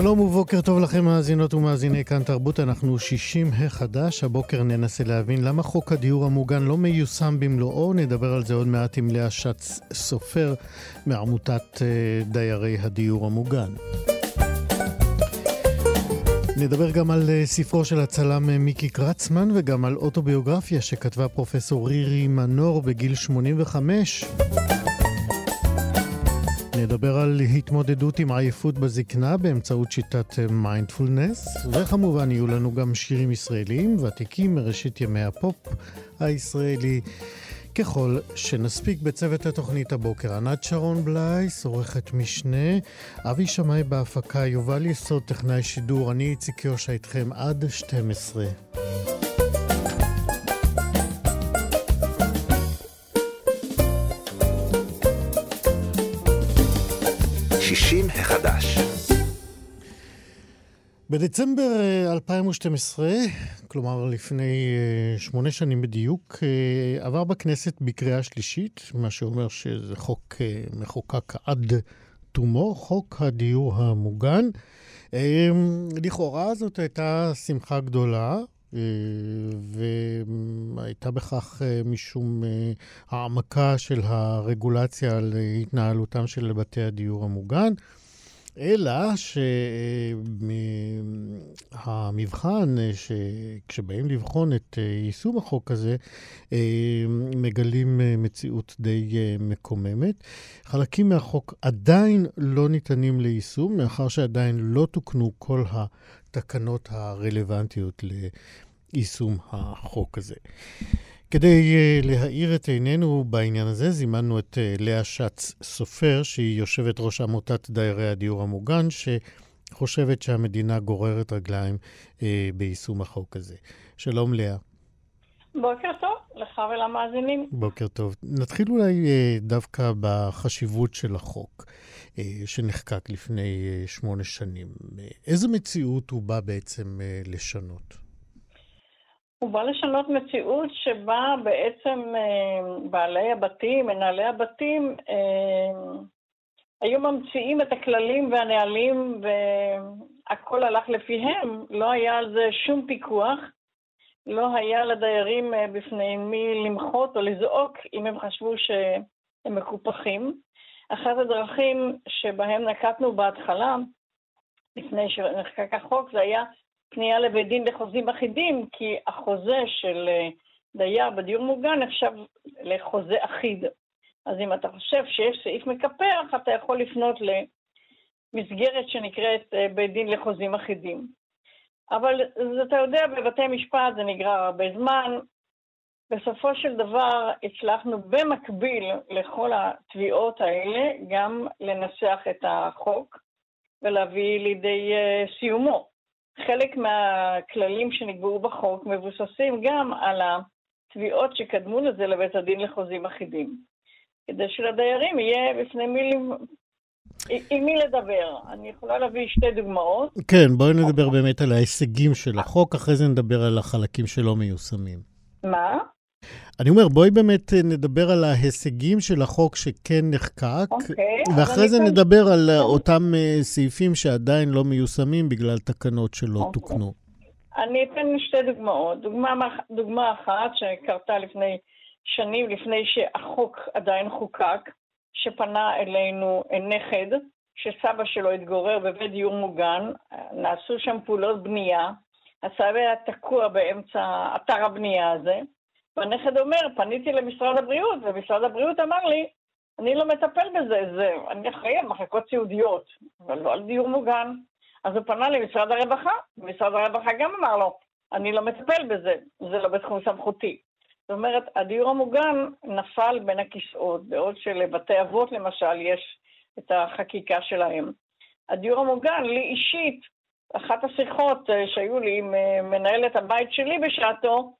שלום ובוקר טוב לכם מאזינות ומאזיני כאן תרבות, אנחנו 60 החדש, הבוקר ננסה להבין למה חוק הדיור המוגן לא מיושם במלואו, נדבר על זה עוד מעט עם לאה שץ סופר מעמותת אה, דיירי הדיור המוגן. נדבר גם על אה, ספרו של הצלם אה, מיקי קרצמן וגם על אוטוביוגרפיה שכתבה פרופסור רירי מנור בגיל 85. נדבר על התמודדות עם עייפות בזקנה באמצעות שיטת מיינדפולנס, וכמובן יהיו לנו גם שירים ישראליים ותיקים מראשית ימי הפופ הישראלי. ככל שנספיק בצוות התוכנית הבוקר, ענת שרון בלייס, עורכת משנה, אבי שמאי בהפקה, יובל יסוד, טכנאי שידור, אני איציק יושע איתכם עד 12. 60 החדש. בדצמבר 2012, אה, כלומר לפני אה, שמונה שנים בדיוק, אה, עבר בכנסת בקריאה שלישית, מה שאומר שזה חוק מחוקק עד תומו, חוק הדיור המוגן. לכאורה זאת הייתה שמחה גדולה, והייתה בכך משום העמקה של הרגולציה על התנהלותם של בתי הדיור המוגן. אלא שהמבחן, שכשבאים לבחון את יישום החוק הזה, מגלים מציאות די מקוממת. חלקים מהחוק עדיין לא ניתנים ליישום, מאחר שעדיין לא תוקנו כל התקנות הרלוונטיות יישום החוק הזה. כדי uh, להאיר את עינינו בעניין הזה, זימנו את uh, לאה שץ סופר, שהיא יושבת ראש עמותת דיירי הדיור המוגן, שחושבת שהמדינה גוררת רגליים uh, ביישום החוק הזה. שלום לאה. בוקר טוב, לך ולמאזינים. בוקר טוב. נתחיל אולי דווקא בחשיבות של החוק. שנחקק לפני שמונה שנים. איזה מציאות הוא בא בעצם לשנות? הוא בא לשנות מציאות שבה בעצם אה, בעלי הבתים, מנהלי הבתים, אה, היו ממציאים את הכללים והנהלים והכל הלך לפיהם, לא היה על זה שום פיקוח, לא היה לדיירים אה, בפני מי למחות או לזעוק אם הם חשבו שהם מקופחים. אחת הדרכים שבהם נקטנו בהתחלה, לפני שנחקק החוק, זה היה פנייה לבית דין לחוזים אחידים, כי החוזה של אה, דייר בדיור מוגן נחשב לחוזה אחיד. אז אם אתה חושב שיש סעיף מקפח, אתה יכול לפנות למסגרת שנקראת אה, בית דין לחוזים אחידים. אבל אתה יודע, בבתי משפט זה נגרר הרבה זמן. בסופו של דבר הצלחנו במקביל לכל התביעות האלה גם לנסח את החוק ולהביא לידי אה, סיומו. חלק מהכללים שנקבעו בחוק מבוססים גם על התביעות שקדמו לזה לבית הדין לחוזים אחידים. כדי שלדיירים יהיה בפני מי, עם מי לדבר. אני יכולה להביא שתי דוגמאות. כן, בואי נדבר באמת על ההישגים של החוק, אחרי זה נדבר על החלקים שלא מיושמים. מה? אני אומר, בואי באמת אה, נדבר על ההישגים של החוק שכן נחקק, אוקיי, ואחרי זה נדבר על אה, אותם אה, סעיפים שעדיין לא מיושמים בגלל תקנות שלא אוקיי. תוקנו. אני אתן שתי דוגמאות. דוגמה, דוגמה אחת שקרתה לפני שנים, לפני שהחוק עדיין חוקק, שפנה אלינו נכד, שסבא שלו התגורר בבית דיור מוגן, נעשו שם פעולות בנייה, הסבא היה תקוע באמצע אתר הבנייה הזה, והנכד אומר, פניתי למשרד הבריאות, ומשרד הבריאות אמר לי, אני לא מטפל בזה, זה, אני אחראי על מחלקות סיעודיות, אבל לא על דיור מוגן. אז הוא פנה למשרד הרווחה, ומשרד הרווחה גם אמר לו, אני לא מטפל בזה, זה לא בתחום סמכותי. זאת אומרת, הדיור המוגן נפל בין הכיסאות, בעוד שלבתי אבות למשל יש את החקיקה שלהם. הדיור המוגן, לי אישית, אחת השיחות אה, שהיו לי עם אה, מנהלת הבית שלי בשעתו,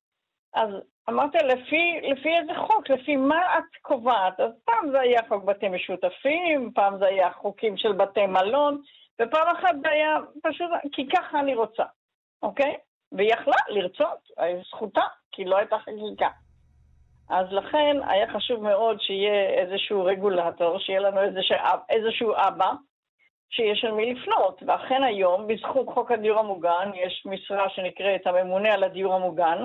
אז אמרתי, לפי, לפי איזה חוק, לפי מה את קובעת? אז פעם זה היה חוק בתים משותפים, פעם זה היה חוקים של בתי מלון, ופעם אחת זה היה פשוט, כי ככה אני רוצה, אוקיי? והיא יכלה לרצות, זכותה, כי לא הייתה חקיקה. אז לכן היה חשוב מאוד שיהיה איזשהו רגולטור, שיהיה לנו איזשהו, איזשהו אבא, שיש על מי לפנות. ואכן היום, בזכות חוק הדיור המוגן, יש משרה שנקראת הממונה על הדיור המוגן,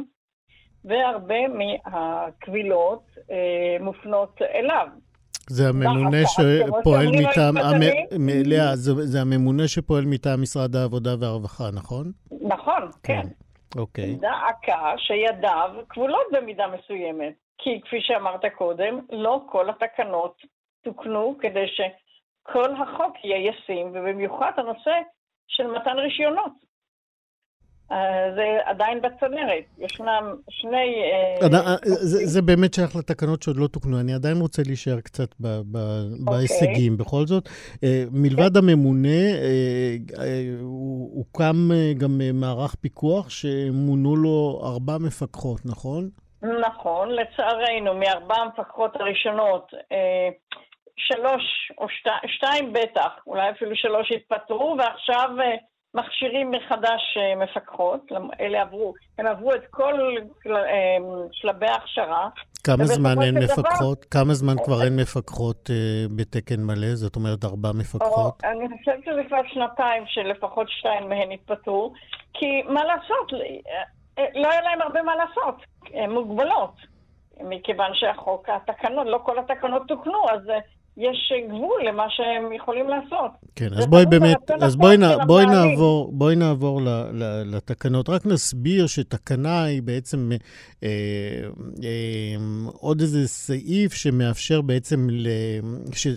והרבה מהקבילות אה, מופנות אליו. זה הממונה שפועל מטעם, לאה, זה הממונה שפועל מטעם משרד העבודה והרווחה, נכון? נכון, כן. אוקיי. דעקה שידיו כבולות במידה מסוימת. כי כפי שאמרת קודם, לא כל התקנות תוקנו כדי שכל החוק יהיה ישים, ובמיוחד הנושא של מתן רישיונות. אה, זה עדיין בצנרת. ישנם שני... אה, אה, זה באמת שייך לתקנות שעוד לא תוקנו. אני עדיין רוצה להישאר קצת אוקיי. בהישגים. בכל זאת, מלבד הממונה, הוקם גם מערך פיקוח שמונו לו ארבע מפקחות, נכון? נכון, לצערנו, מארבע המפקחות הראשונות, שלוש או שתיים בטח, אולי אפילו שלוש התפטרו, ועכשיו מכשירים מחדש אה, מפקחות, אלה עברו, הם עברו את כל אה, שלבי ההכשרה. כמה זמן אין מפקחות? דבר, כמה זמן כבר אין מפקחות אה, בתקן מלא? זאת אומרת, ארבע מפקחות? או, אני חושבת שזה כבר שנתיים שלפחות שתיים מהן התפטרו, כי מה לעשות, לא היה להם הרבה מה לעשות, הן מוגבלות, מכיוון שהחוק, התקנות, לא כל התקנות תוקנו, אז יש גבול למה שהם יכולים לעשות. כן, אז בואי באמת, אז בואי, נע, בואי, נעבור, בואי נעבור ל, ל, לתקנות. רק נסביר שתקנה היא בעצם אה, אה, עוד איזה סעיף שמאפשר בעצם ל, ש,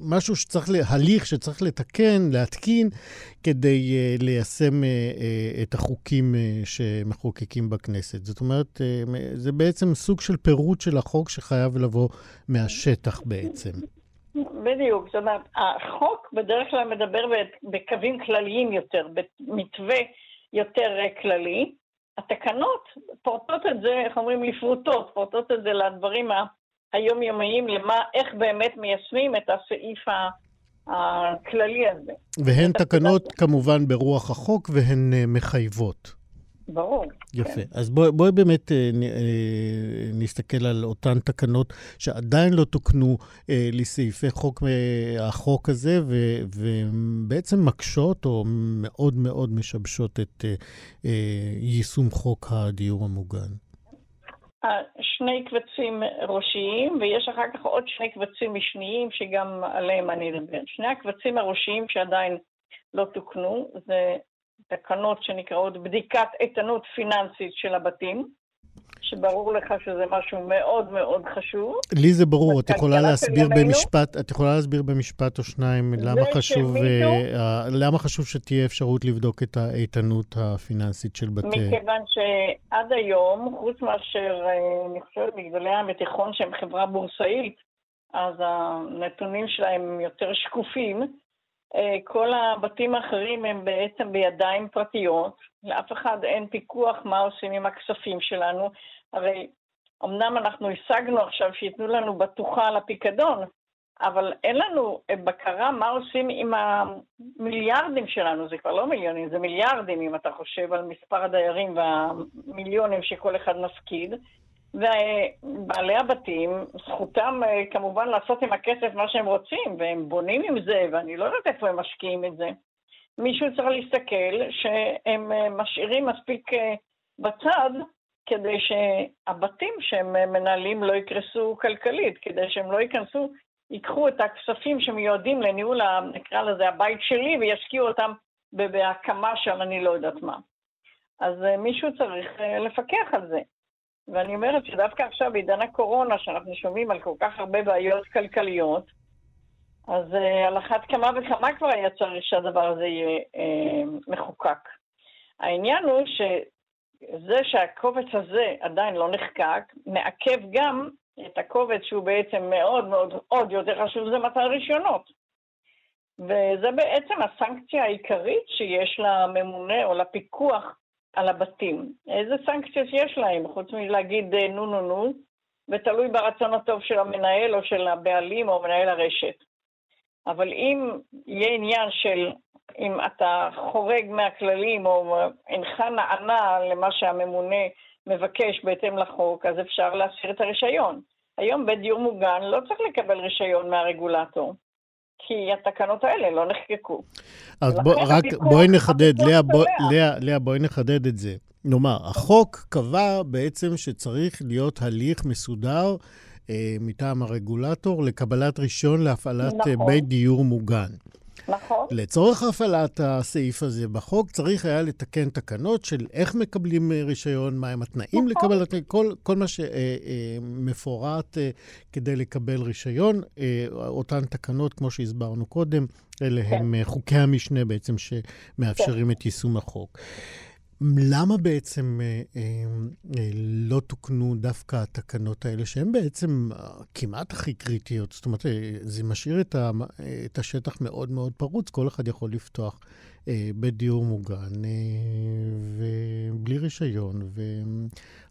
משהו שצריך, הליך שצריך לתקן, להתקין, כדי אה, ליישם אה, אה, את החוקים אה, שמחוקקים בכנסת. זאת אומרת, אה, זה בעצם סוג של פירוט של החוק שחייב לבוא מהשטח בעצם. בדיוק, זאת אומרת, החוק בדרך כלל מדבר בקווים כלליים יותר, במתווה יותר כללי. התקנות פורטות את זה, איך אומרים, לפרוטות, פורטות את זה לדברים היומיומיים, למה, איך באמת מיישמים את הסעיף הכללי הזה. והן תקנות כמובן ברוח החוק והן אה, מחייבות. ברור. יפה. כן. אז בואי בוא באמת אה, אה, נסתכל על אותן תקנות שעדיין לא תוקנו אה, לסעיפי חוק, אה, החוק הזה, ו, ובעצם מקשות או מאוד מאוד משבשות את אה, אה, יישום חוק הדיור המוגן. שני קבצים ראשיים, ויש אחר כך עוד שני קבצים משניים שגם עליהם אני אדבר. שני הקבצים הראשיים שעדיין לא תוקנו, זה תקנות שנקראות בדיקת איתנות פיננסית של הבתים, שברור לך שזה משהו מאוד מאוד חשוב. לי זה ברור, את יכולה להסביר במשפט, את יכולה להסביר במשפט או שניים למה חשוב, uh, למה חשוב שתהיה אפשרות לבדוק את האיתנות הפיננסית של בתי... מכיוון שעד היום, חוץ מאשר, אה, אני חושבת, מגדולי המתיכון שהם חברה בורסאית, אז הנתונים שלהם יותר שקופים. אה, כל הבתים האחרים הם בעצם בידיים פרטיות, לאף אחד אין פיקוח מה עושים עם הכספים שלנו. הרי אמנם אנחנו השגנו עכשיו שייתנו לנו בטוחה על הפיקדון, אבל אין לנו אה, בקרה מה עושים עם המיליארדים שלנו, זה כבר לא מיליונים, זה מיליארדים אם אתה חושב על מספר הדיירים והמיליונים שכל אחד מפקיד. ובעלי הבתים, זכותם אה, כמובן לעשות עם הכסף מה שהם רוצים, והם בונים עם זה, ואני לא יודעת איפה הם משקיעים את זה. מישהו צריך להסתכל שהם אה, משאירים מספיק אה, בצד כדי שהבתים שהם מנהלים לא יקרסו כלכלית, כדי שהם לא ייכנסו, ייקחו את הכספים שמיועדים לניהול, נקרא לזה, הבית שלי, וישקיעו אותם בהקמה של אני לא יודעת מה. אז מישהו צריך לפקח על זה. ואני אומרת שדווקא עכשיו, בעידן הקורונה, שאנחנו שומעים על כל כך הרבה בעיות כלכליות, אז uh, על אחת כמה וכמה כבר היה צריך שהדבר הזה יהיה uh, מחוקק. העניין הוא זה שהקובץ הזה עדיין לא נחקק, מעכב גם את הקובץ שהוא בעצם מאוד מאוד עוד יותר חשוב, זה מתן רישיונות. וזה בעצם הסנקציה העיקרית שיש לממונה או לפיקוח על הבתים. איזה סנקציות יש להם, חוץ מלהגיד אה, נו נו נו, ותלוי ברצון הטוב של המנהל או של הבעלים או מנהל הרשת. אבל אם יהיה עניין של אם אתה חורג מהכללים או אינך נענה למה שהממונה מבקש בהתאם לחוק, אז אפשר להסיר את הרישיון. היום בית דיור מוגן לא צריך לקבל רישיון מהרגולטור. כי התקנות האלה לא נחקקו. אז בוא, רק בואי נחדד, לאה, בוא, לאה, לאה, בואי נחדד את זה. נאמר, החוק קבע בעצם שצריך להיות הליך מסודר אה, מטעם הרגולטור לקבלת רישיון להפעלת אה, נכון. בית דיור מוגן. נכון. לצורך הפעלת הסעיף הזה בחוק, צריך היה לתקן תקנות של איך מקבלים אה, רישיון, מהם התנאים נכון. לקבלת, כל, כל מה שמפורט אה, אה, כדי לקבל רישיון. אותן תקנות, כמו שהסברנו קודם, אלה כן. הם חוקי המשנה בעצם שמאפשרים כן. את יישום החוק. למה בעצם אה, אה, אה, לא תוקנו דווקא התקנות האלה, שהן בעצם אה, כמעט הכי קריטיות? זאת אומרת, אה, זה משאיר את, ה, את השטח מאוד מאוד פרוץ, כל אחד יכול לפתוח אה, בית דיור מוגן אה, ובלי רישיון,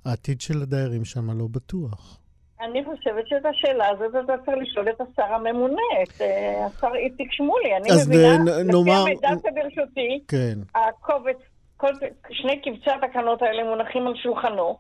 והעתיד של הדיירים שם לא בטוח. אני חושבת שאת השאלה הזאת אתה צריך לשאול את השר הממונה, את השר איציק שמולי. אני מבינה, לפי המידע שברשותי, כן. הקובץ כל, שני קבצי התקנות האלה מונחים על שולחנו,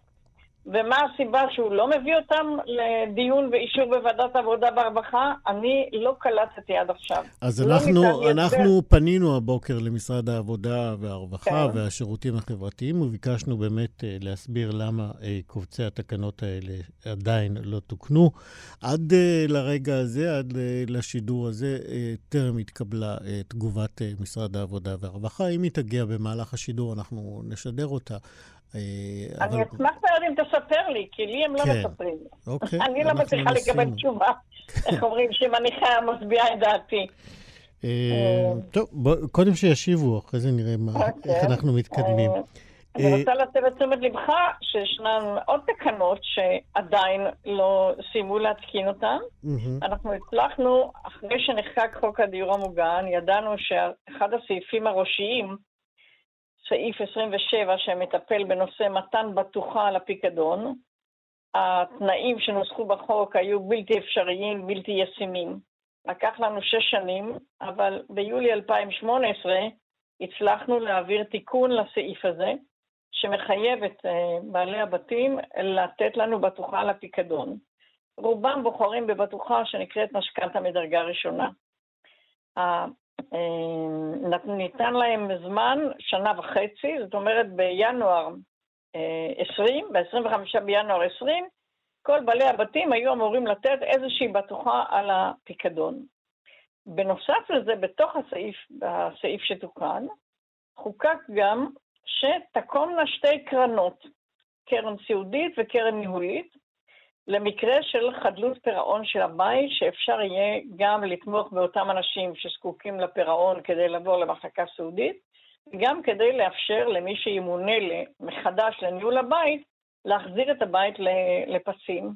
ומה הסיבה שהוא לא מביא אותם לדיון ואישור בוועדת העבודה והרווחה, אני לא קלטתי עד עכשיו. אז לא אנחנו, אנחנו פנינו הבוקר למשרד העבודה והרווחה כן. והשירותים החברתיים, וביקשנו באמת אה, להסביר למה אה, קובצי התקנות האלה עדיין לא תוקנו. עד אה, לרגע הזה, עד לשידור הזה, טרם התקבלה תגובת משרד העבודה והרווחה. אם היא תגיע במהלך השידור, אנחנו נשדר אותה. אה, אני אשמח מאוד אם תספר לי, כי לי הם לא כן. מספרים. אוקיי. אני לא מצליחה לקבל תשובה, איך אומרים, שמניחה משביעה את דעתי. אה, אה, טוב, קודם שישיבו, אחרי זה נראה אוקיי. איך אנחנו מתקדמים. אני רוצה לתת את תשומת לבך שישנן עוד תקנות שעדיין לא סיימו להתקין אותן. אנחנו הצלחנו, אחרי שנחקק חוק הדיור המוגן, ידענו שאחד הסעיפים הראשיים סעיף 27 שמטפל בנושא מתן בטוחה על הפיקדון. התנאים שנוסחו בחוק היו בלתי אפשריים, בלתי ישימים. לקח לנו שש שנים, אבל ביולי 2018 הצלחנו להעביר תיקון לסעיף הזה, שמחייב את אה, בעלי הבתים לתת לנו בטוחה על הפיקדון. רובם בוחרים בבטוחה שנקראת משכנתה מדרגה ראשונה. אה, ניתן להם זמן שנה וחצי, זאת אומרת בינואר 20, אה, ב-25 בינואר 20, כל בעלי הבתים היו אמורים לתת איזושהי בטוחה על הפיקדון. בנוסף לזה, בתוך הסעיף, הסעיף שתוקן, חוקק גם שתקומנה שתי קרנות, קרן סיעודית וקרן ניהולית, למקרה של חדלות פירעון של הבית, שאפשר יהיה גם לתמוך באותם אנשים שזקוקים לפירעון כדי לבוא למחלקה סעודית, וגם כדי לאפשר למי שימונה מחדש לניהול הבית, להחזיר את הבית לפסים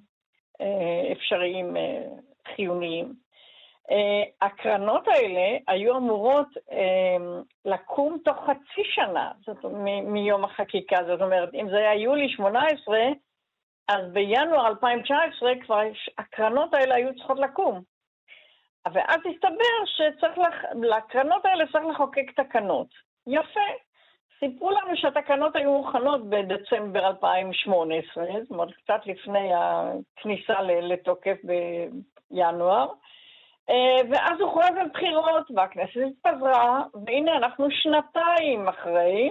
אה, אפשריים אה, חיוניים. אה, הקרנות האלה היו אמורות לקום תוך חצי שנה זאת, מיום החקיקה, זאת אומרת, אם זה היה יולי 18, אז בינואר 2019 כבר הקרנות האלה היו צריכות לקום. ואז הסתבר שצריך, לח... האלה צריך לחוקק תקנות. יפה. סיפרו לנו שהתקנות היו מוכנות בדצמבר 2018, זאת אומרת, קצת לפני הכניסה לתוקף בינואר. אה, ואז הוכרז על בחירות, והכנסת התפזרה, והנה אנחנו שנתיים אחרי,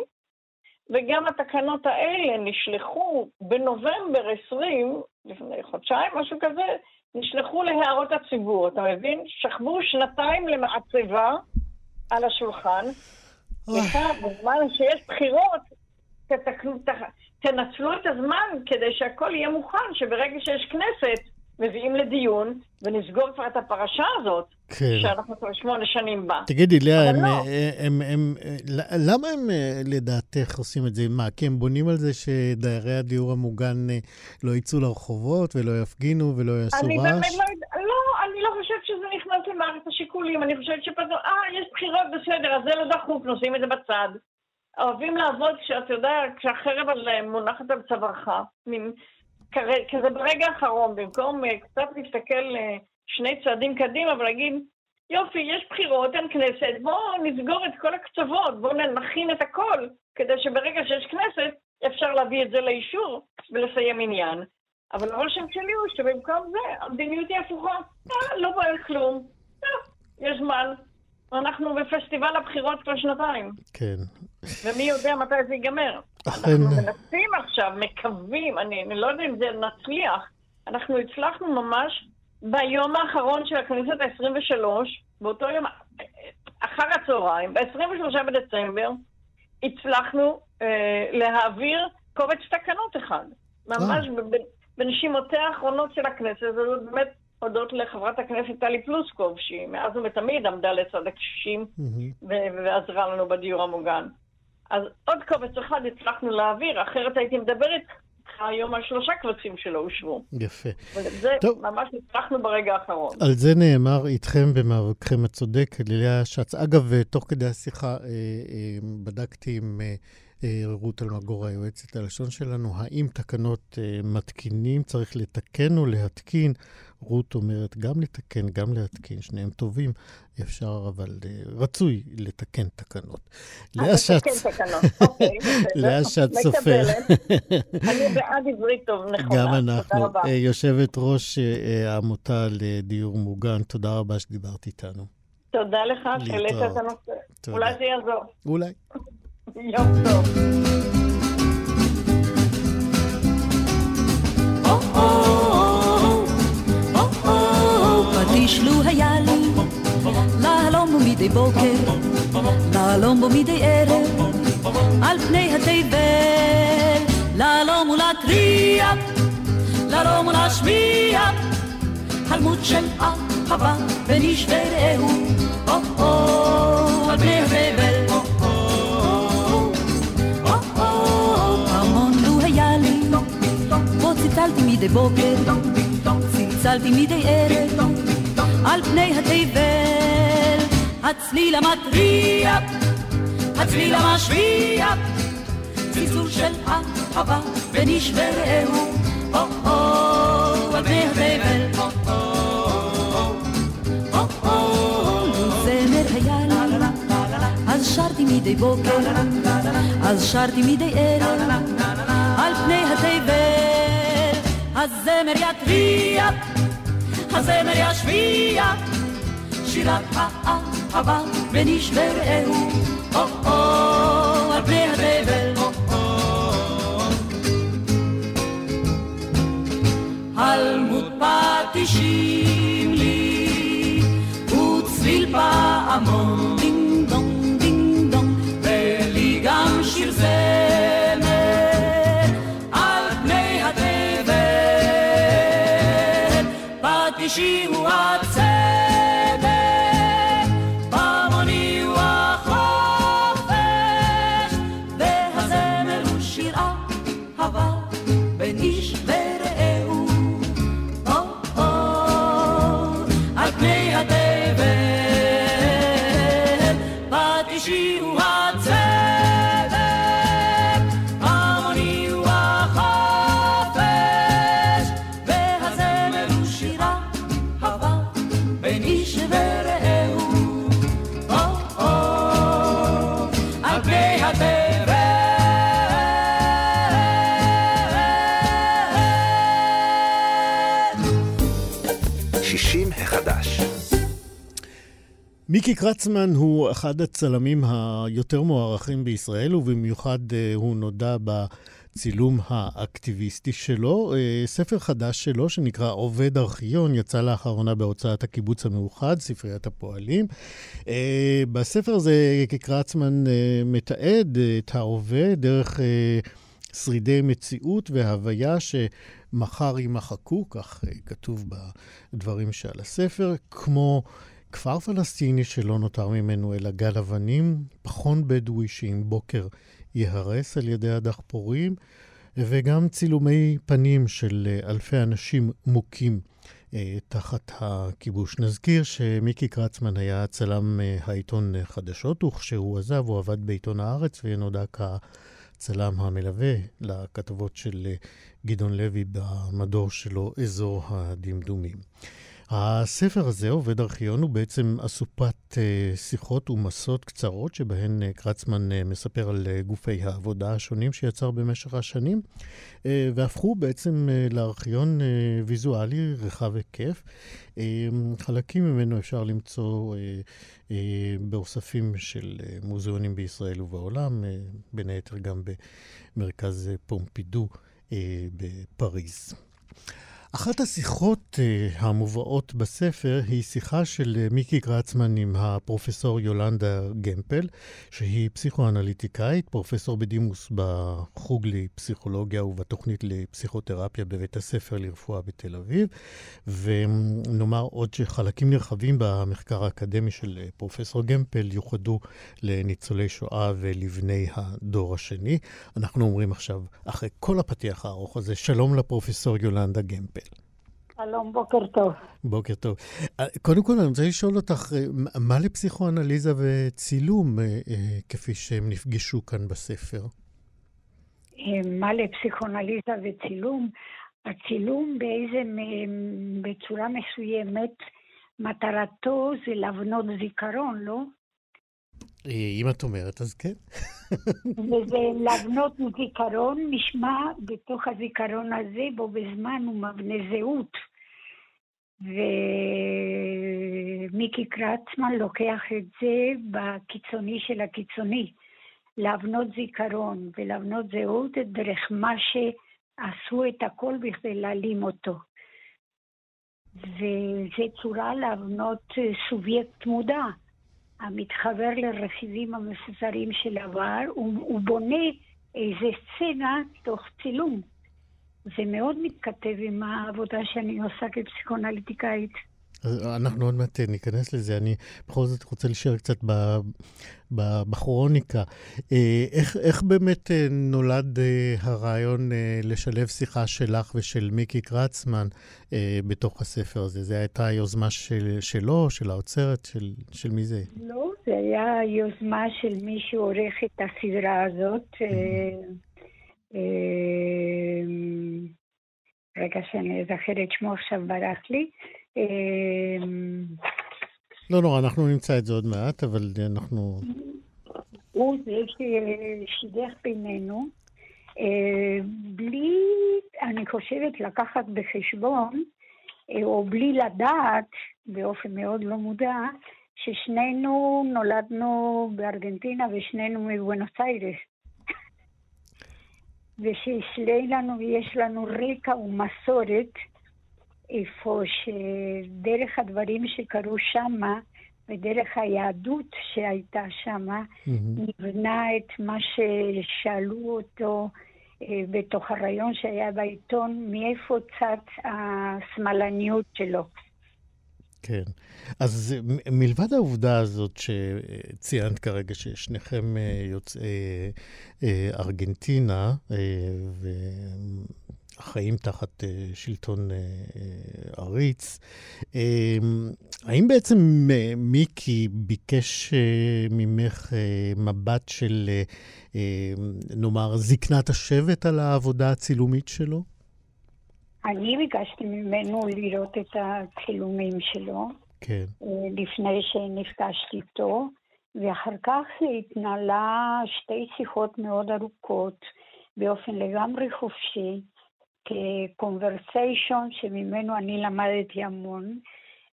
וגם התקנות האלה נשלחו בנובמבר 20, לפני חודשיים, משהו כזה, נשלחו להערות הציבור, אתה מבין? שכבו שנתיים למעצבה על השולחן, בזמן שיש בחירות, תתקנו, תנצלו את הזמן כדי שהכל יהיה מוכן, שברגע שיש כנסת, מביאים לדיון ונסגור כבר את הפרשה הזאת. כן. שאנחנו כבר שמונה שנים בה. תגידי, לאה, הם, לא. הם, הם, הם, למה הם לדעתך עושים את זה? מה, כי הם בונים על זה שדיירי הדיור המוגן לא יצאו לרחובות ולא יפגינו ולא יעשו רעש? אני באמת לא, לא, אני לא חושבת שזה נכנס למערכת השיקולים. אני חושבת שפתאום, אה, יש בחירות, בסדר, אז זה לא דחוף, נשים את זה בצד. אוהבים לעבוד כשאתה יודע, כשהחרב מונחת על צווארך. כזה ברגע האחרון, במקום קצת להסתכל שני צעדים קדימה ולהגיד, יופי, יש בחירות, אין כנסת, בואו נסגור את כל הקצוות, בואו נכין את הכל, כדי שברגע שיש כנסת, אפשר להביא את זה לאישור ולסיים עניין. אבל הרושם שלי הוא שבמקום זה, המדיניות היא הפוכה. אה, לא בוער כלום. אה, יש זמן. אנחנו בפסטיבל הבחירות כבר שנתיים. כן. ומי יודע מתי זה ייגמר. אכן... אנחנו מנסים עכשיו, מקווים, אני, אני לא יודע אם זה נצליח. אנחנו הצלחנו ממש ביום האחרון של הכנסת ה-23, באותו יום, אחר הצהריים, ב-23 בדצמבר, הצלחנו אה, להעביר קובץ תקנות אחד. ממש. בנשימותיה האחרונות של הכנסת, זה באמת הודות לחברת הכנסת טלי פלוסקוב, שהיא מאז ומתמיד עמדה לצד הקשישים. ועזרה לנו בדיור המוגן. אז עוד קובץ אחד הצלחנו להעביר, אחרת הייתי מדברת היום על שלושה קבצים שלא אושרו. יפה. וזה טוב. ממש הצלחנו ברגע האחרון. על זה נאמר איתכם במאבקכם הצודק, ליליה שץ. אגב, תוך כדי השיחה אה, אה, בדקתי עם... אה, רות אלמגור, היועצת הלשון שלנו, האם תקנות מתקינים צריך לתקן או להתקין רות אומרת גם לתקן, גם להתקין, שניהם טובים, אפשר, אבל uh, רצוי לתקן תקנות. אה, לאה שץ... אוקיי, לאה שץ סופר. אני בעד עברית טוב, נכונה. גם אנחנו. יושבת ראש העמותה לדיור מוגן, תודה רבה שדיברת איתנו. תודה לך שהעלית את הנושא. אולי זה יעזור. אולי. יום טוב. איש לו היה לי להלום בו מדי בוקר, להלום בו מדי ערב, על פני התבל, להלום ולהתריע, להלום ולהשמיע, חלמות של אהבה בין איש ורעהו, או-או, על פני התבל. צלצלתי מדי בוקר, צלצלתי מדי ערב, על פני התבל. הצליל המטריע, הצליל המשמיע, צלצול של אהבה איש ורעהו, או-או, על פני התבל. שרתי מדי בוקר, אז שרתי מדי ערב, על פני התבל, הזמר יתריע הזמר ישמיע שירת האהבה איש ורעהו, או-או, על פני התבל. הלמות פטישים לי, וצליל פעמון Jésus מיקי קרצמן הוא אחד הצלמים היותר מוערכים בישראל, ובמיוחד אה, הוא נודע בצילום האקטיביסטי שלו. אה, ספר חדש שלו, שנקרא עובד ארכיון, יצא לאחרונה בהוצאת הקיבוץ המאוחד, ספריית הפועלים. אה, בספר הזה קרצמן מתעד את העובד דרך שרידי מציאות והוויה שמחר יימחקו, כך כתוב בדברים שעל הספר, כמו... כפר פלסטיני שלא נותר ממנו אלא גל אבנים, פחון בדואי שעם בוקר ייהרס על ידי הדחפורים, וגם צילומי פנים של אלפי אנשים מוכים אה, תחת הכיבוש. נזכיר שמיקי קרצמן היה צלם אה, העיתון חדשות, וכשהוא עזב הוא עבד בעיתון הארץ ונודע כצלם המלווה לכתבות של אה, גדעון לוי במדור שלו, אזור הדמדומים. הספר הזה, עובד ארכיון, הוא בעצם אסופת uh, שיחות ומסות קצרות, שבהן uh, קרצמן uh, מספר על גופי העבודה השונים שיצר במשך השנים, והפכו בעצם לארכיון ויזואלי רחב היקף. חלקים ממנו אפשר למצוא באוספים של מוזיאונים בישראל ובעולם, בין היתר גם במרכז פומפידו בפריז. אחת השיחות uh, המובאות בספר היא שיחה של uh, מיקי קרצמן עם הפרופסור יולנדה גמפל, שהיא פסיכואנליטיקאית, פרופסור בדימוס בחוג לפסיכולוגיה ובתוכנית לפסיכותרפיה בבית הספר לרפואה בתל אביב. ונאמר עוד שחלקים נרחבים במחקר האקדמי של uh, פרופסור גמפל יוחדו לניצולי שואה ולבני הדור השני. אנחנו אומרים עכשיו, אחרי כל הפתיח הארוך הזה, שלום לפרופסור יולנדה גמפל. שלום, בוקר טוב. בוקר טוב. אה, קודם כל, אני רוצה לשאול אותך, אה, מה לפסיכואנליזה וצילום, אה, כפי שהם נפגשו כאן בספר? מה לפסיכואנליזה וצילום? הצילום באיזה, בצורה מסוימת, מטרתו זה להבנות זיכרון, לא? אם את אומרת, אז כן. וזה להבנות זיכרון, נשמע בתוך הזיכרון הזה, בו בזמן הוא מבנה זהות. ומיקי קרצמן לוקח את זה בקיצוני של הקיצוני. להבנות זיכרון ולהבנות זהות דרך מה שעשו את הכל בכדי להעלים אותו. וזה צורה להבנות סובייקט מודע. המתחבר לרכיבים המפוזרים של עבר, הוא, הוא בונה איזה סצנה תוך צילום. זה מאוד מתכתב עם העבודה שאני עושה כפסיכואנליטיקאית. אנחנו עוד מעט ניכנס לזה. אני בכל זאת רוצה להישאר קצת בכרוניקה. אה, איך, איך באמת אה, נולד אה, הרעיון לשלב שיחה שלך ושל מיקי קרצמן בתוך הספר הזה? זו הייתה יוזמה של, שלו, של האוצרת, של, של מי זה? לא, זה היה יוזמה של מי שעורך את הסדרה הזאת. רגע שאני אזכר את שמו עכשיו ברח לי. לא נורא, לא, אנחנו נמצא את זה עוד מעט, אבל אנחנו... הוא זה ששידך בינינו, אה, בלי, אני חושבת, לקחת בחשבון, אה, או בלי לדעת, באופן מאוד לא מודע, ששנינו נולדנו בארגנטינה ושנינו מבואנוס איירס. וששלנו יש לנו רקע ומסורת איפה שדרך הדברים שקרו שמה, ודרך היהדות שהייתה שמה, mm-hmm. נבנה את מה ששאלו אותו אה, בתוך הרעיון שהיה בעיתון, מאיפה צץ השמאלניות שלו. כן. אז מלבד העובדה הזאת שציינת כרגע, ששניכם אה, יוצאי אה, ארגנטינה, חיים תחת אה, שלטון אה, אה, עריץ. האם בעצם מיקי ביקש ממך מבט של, נאמר, זקנת השבט על העבודה הצילומית שלו? אני ביקשתי ממנו לראות את הצילומים שלו. כן. לפני שנפגשתי איתו, ואחר כך התנהלה שתי שיחות מאוד ארוכות, באופן לגמרי חופשי, כקונברסיישון שממנו אני למדתי המון,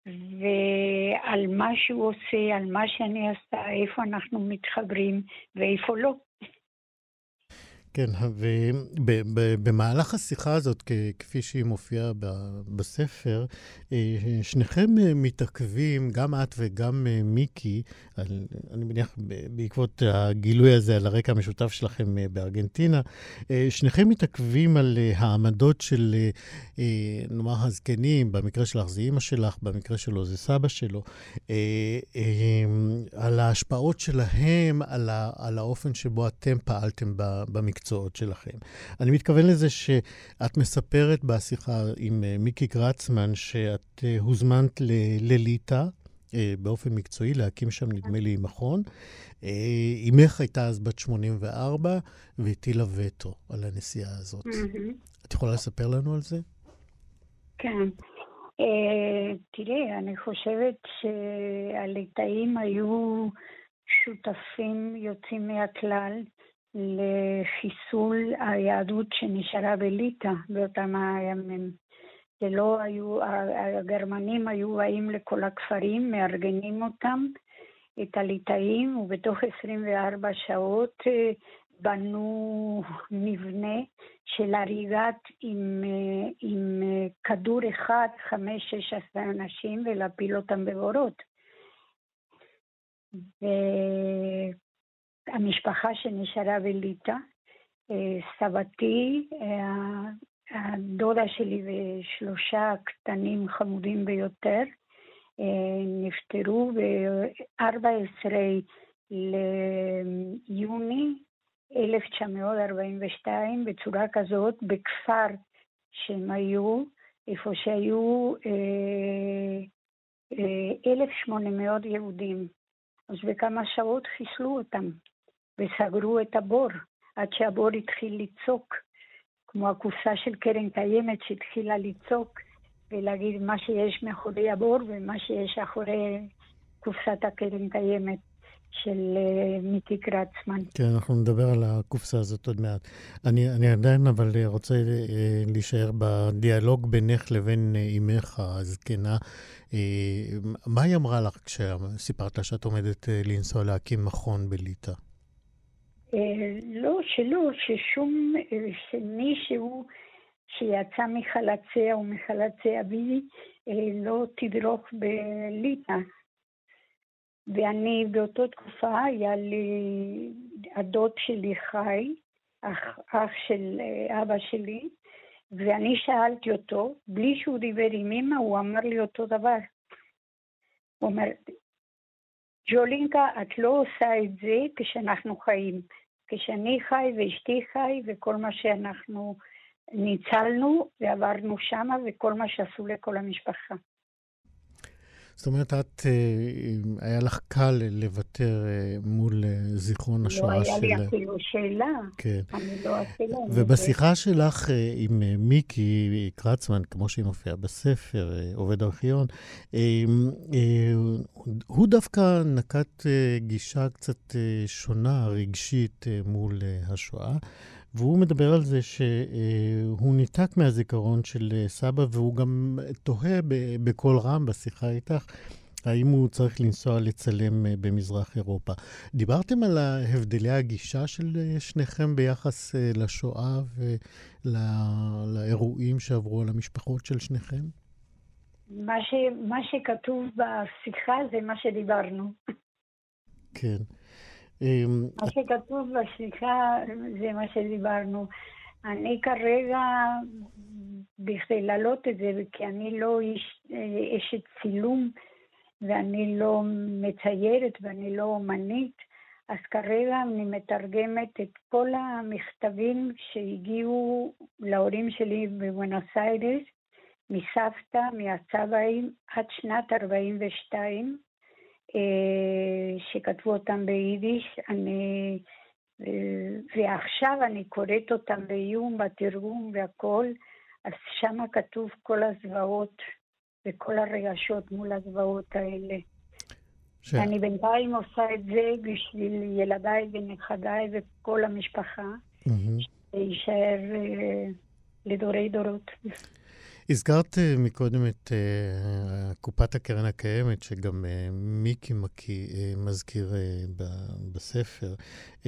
ועל מה שהוא עושה, על מה שאני עושה, איפה אנחנו מתחברים ואיפה לא. כן, ובמהלך השיחה הזאת, כפי שהיא מופיעה בספר, אה, שניכם אה, מתעכבים, גם את וגם אה, מיקי, אני מניח בעקבות הגילוי הזה על הרקע המשותף שלכם בארגנטינה, שניכם מתעכבים על העמדות של, נאמר, הזקנים, במקרה שלך זה אימא שלך, במקרה שלו זה סבא שלו, על ההשפעות שלהם, על האופן שבו אתם פעלתם במקצוע. המקצועות שלכם. אני מתכוון לזה שאת מספרת בשיחה עם אה, מיקי קרצמן שאת אה, הוזמנת לליטא. אה, באופן מקצועי, להקים שם, נדמה לי, מכון. אמך הייתה אז בת 84 והטילה וטו על הנסיעה הזאת. את יכולה לספר לנו על זה? כן. תראי, אני חושבת שהליטאים היו שותפים יוצאים מהכלל. לחיסול היהדות שנשארה בליטא באותם הימים. זה לא היו, הגרמנים היו באים לכל הכפרים, מארגנים אותם, את הליטאים, ובתוך 24 שעות אה, בנו מבנה של הריגת עם, אה, עם אה, כדור אחד, חמש, שש עשרה אנשים, ולהפיל אותם בבורות. המשפחה שנשארה בליטא, אה, סבתי, אה, הדודה שלי ושלושה קטנים חמודים ביותר, אה, נפטרו ב-14 ליוני 1942 בצורה כזאת בכפר שהם היו, איפה שהיו 1,800 יהודים. אז בכמה שעות חיסלו אותם. וסגרו את הבור עד שהבור התחיל לצעוק, כמו הקופסה של קרן קיימת שהתחילה לצעוק ולהגיד מה שיש מאחורי הבור ומה שיש אחורי קופסת הקרן קיימת. של uh, מיקי קרצמן. כן, אנחנו נדבר על הקופסה הזאת עוד מעט. אני, אני עדיין אבל רוצה uh, להישאר בדיאלוג בינך לבין אימך הזקנה. מה היא אמרה לך כשסיפרת לה שאת עומדת לנסוע להקים מכון בליטא? אה, לא, שלא, ששום, אה, שמישהו שיצא מחלציה ומחלצי אבי אה, לא תדרוך בליטא. ואני באותה תקופה, היה לי, הדוד שלי חי, אח, אח של אבא שלי, ואני שאלתי אותו, בלי שהוא דיבר עם אמא, הוא אמר לי אותו דבר. הוא אומר, ג'ולינקה, את לא עושה את זה כשאנחנו חיים. כשאני חי ואשתי חי וכל מה שאנחנו ניצלנו ועברנו שמה וכל מה שעשו לכל המשפחה. זאת אומרת, את, אה, היה לך קל לוותר אה, מול אה, זיכרון השואה של... לא היה לי אפילו שאלה. כן. אני לא אפילו... ובשיחה שלך עם מיקי קרצמן, כמו שהיא מופיעה בספר, עובד ארכיון, הוא דווקא נקט גישה קצת שונה, רגשית, מול השואה. והוא מדבר על זה שהוא ניתק מהזיכרון של אה, סבא, והוא גם תוהה בקול רם בשיחה איתך. האם הוא צריך לנסוע לצלם אה, במזרח אירופה. דיברתם על הבדלי הגישה של אה, שניכם ביחס לשואה ולאירועים שעברו על המשפחות של שניכם? מה, ש, מה שכתוב בשיחה זה מה שדיברנו. כן. אמ, מה שכתוב בשיחה זה מה שדיברנו. אני כרגע, בכדי להעלות את זה, כי אני לא אשת צילום ואני לא מציירת ואני לא אומנית, אז כרגע אני מתרגמת את כל המכתבים שהגיעו להורים שלי בבואנוס איירס, מסבתא, מהצבעים, עד שנת 42, אה, שכתבו אותם ביידיש, אני, אה, ועכשיו אני קוראת אותם בעיון, בתרגום והכל, אז שם כתוב כל הזוועות וכל הרגשות מול הזוועות האלה. ש... אני בינתיים עושה את זה בשביל ילדיי ונכדיי וכל המשפחה, mm-hmm. שיישאר uh, לדורי דורות. הזכרת אה, מקודם את uh, קופת הקרן הקיימת, שגם uh, מיקי מקי uh, מזכיר uh, בספר. Uh,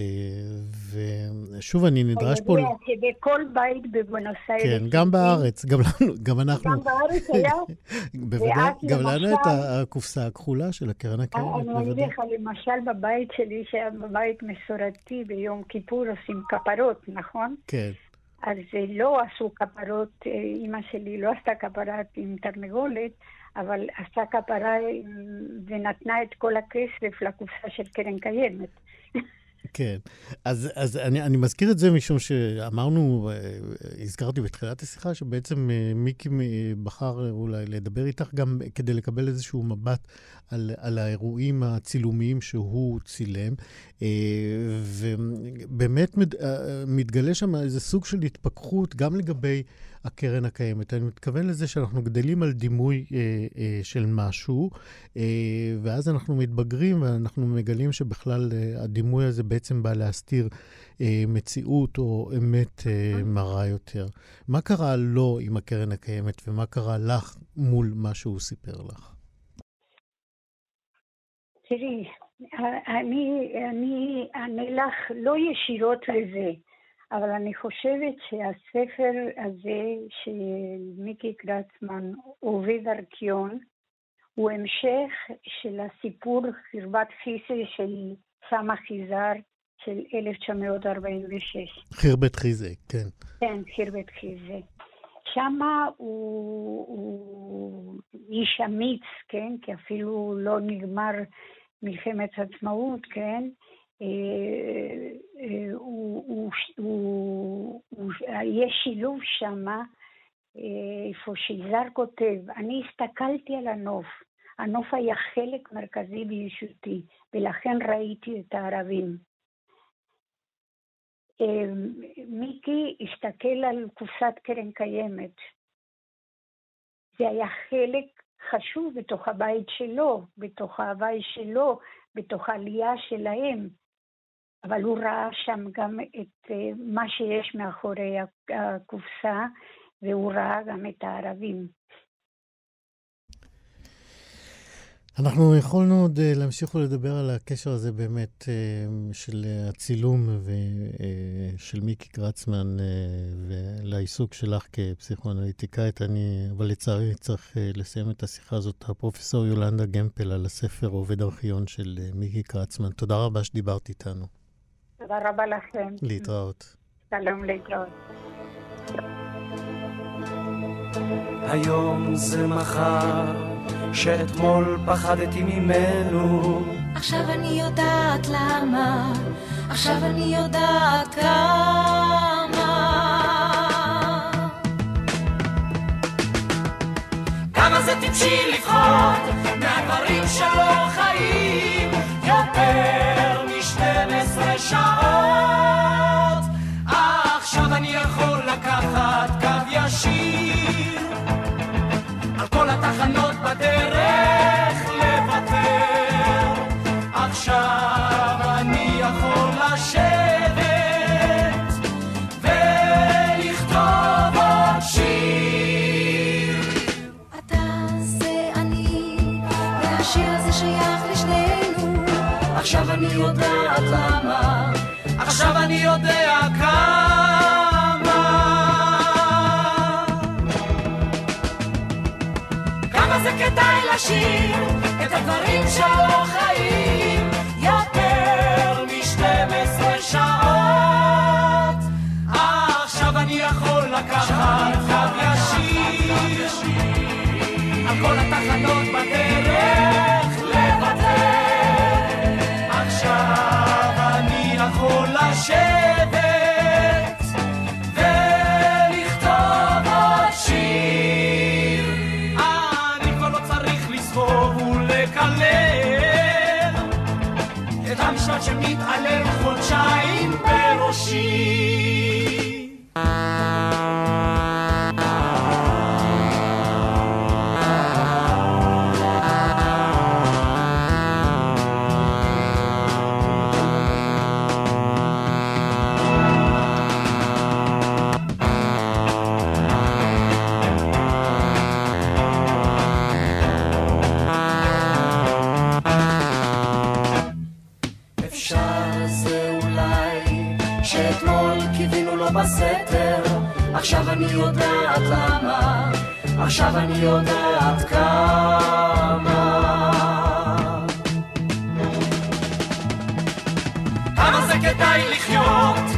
ושוב, אני נדרש פה... אתה יודע שבכל בית בבונוס איירס... כן, גם בארץ, גם, לנו, גם אנחנו. גם בארץ היה. בוודאי, גם לנו את הקופסה הכחולה של הקרן הקיימת, בוודאי. אני אגיד לך, למשל בבית שלי, שהיה בבית מסורתי, ביום כיפור עושים כפרות, נכון? כן. אז לא עשו כפרות, אה, אימא שלי לא עשתה כפרת עם תרנגולת, אבל עשתה כפרה ונתנה את כל הכסף לקופסה של קרן קיימת. כן, אז, אז אני, אני מזכיר את זה משום שאמרנו, אה, הזכרתי בתחילת השיחה, שבעצם אה, מיקי בחר אולי לדבר איתך גם כדי לקבל איזשהו מבט על, על האירועים הצילומיים שהוא צילם, אה, ובאמת מתגלה שם איזה סוג של התפכחות גם לגבי הקרן הקיימת. אני מתכוון לזה שאנחנו גדלים על דימוי אה, אה, של משהו, אה, ואז אנחנו מתבגרים ואנחנו מגלים שבכלל אה, הדימוי הזה בעצם בא להסתיר אה, מציאות או אמת אה, מרה יותר. מה קרה לו עם הקרן הקיימת ומה קרה לך מול מה שהוא סיפר לך? תראי, אני, אני אענה לך לא ישירות לזה. אבל אני חושבת שהספר הזה של מיקי קרצמן, עובד ארכיון, הוא המשך של הסיפור חרבת חיסה של סמך יזהר של 1946. חרבת חיזה, כן. כן, חרבת חיזה. שמה הוא, הוא איש אמיץ, כן? כי אפילו לא נגמר מלחמת עצמאות, כן? יש שילוב שמה, איפה שיזהר כותב, אני הסתכלתי על הנוף, הנוף היה חלק מרכזי בישותי, ולכן ראיתי את הערבים. מיקי הסתכל על קופסת קרן קיימת. זה היה חלק חשוב בתוך הבית שלו, בתוך ההוואי שלו, בתוך העלייה שלהם. אבל הוא ראה שם גם את אה, מה שיש מאחורי הקופסה, והוא ראה גם את הערבים. אנחנו יכולנו עוד אה, להמשיך ולדבר על הקשר הזה באמת אה, של הצילום ושל מיקי קרצמן ולעיסוק שלך כפסיכואנליטיקאית. אני, אבל לצערי צריך לסיים את השיחה הזאת. הפרופסור יולנדה גמפל על הספר עובד ארכיון של מיקי קרצמן. תודה רבה שדיברת איתנו. תודה רבה לכם. להתראות. שלום, להתראות. היום זה מחר, שאתמול פחדתי ממנו. עכשיו אני יודעת למה, עכשיו אני יודעת כמה. כמה זה טיפשי לפחוד לשיר את הדברים שלא הסתר, עכשיו אני יודעת למה, עכשיו אני יודעת כמה. כמה זה כדאי לחיות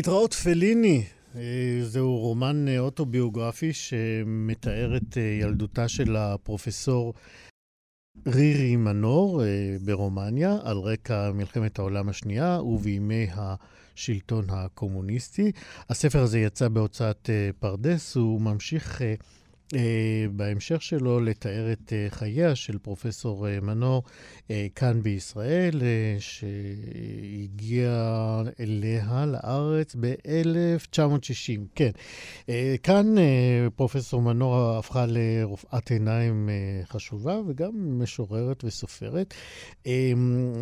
להתראות פליני. אה, זהו רומן אה, אוטוביוגרפי שמתאר את אה, ילדותה של הפרופסור רירי מנור ברומניה, על רקע מלחמת העולם השנייה ובימי השלטון הקומוניסטי. הספר הזה יצא בהוצאת פרדס, הוא ממשיך בהמשך שלו לתאר את אה, חייה של פרופסור אה, מנור אה, כאן בישראל, אה, שהגיע אליה לארץ ב-1960. כן. אה, כאן אה, פרופסור מנור הפכה לרופאת עיניים אה, חשובה וגם משוררת וסופרת. אה,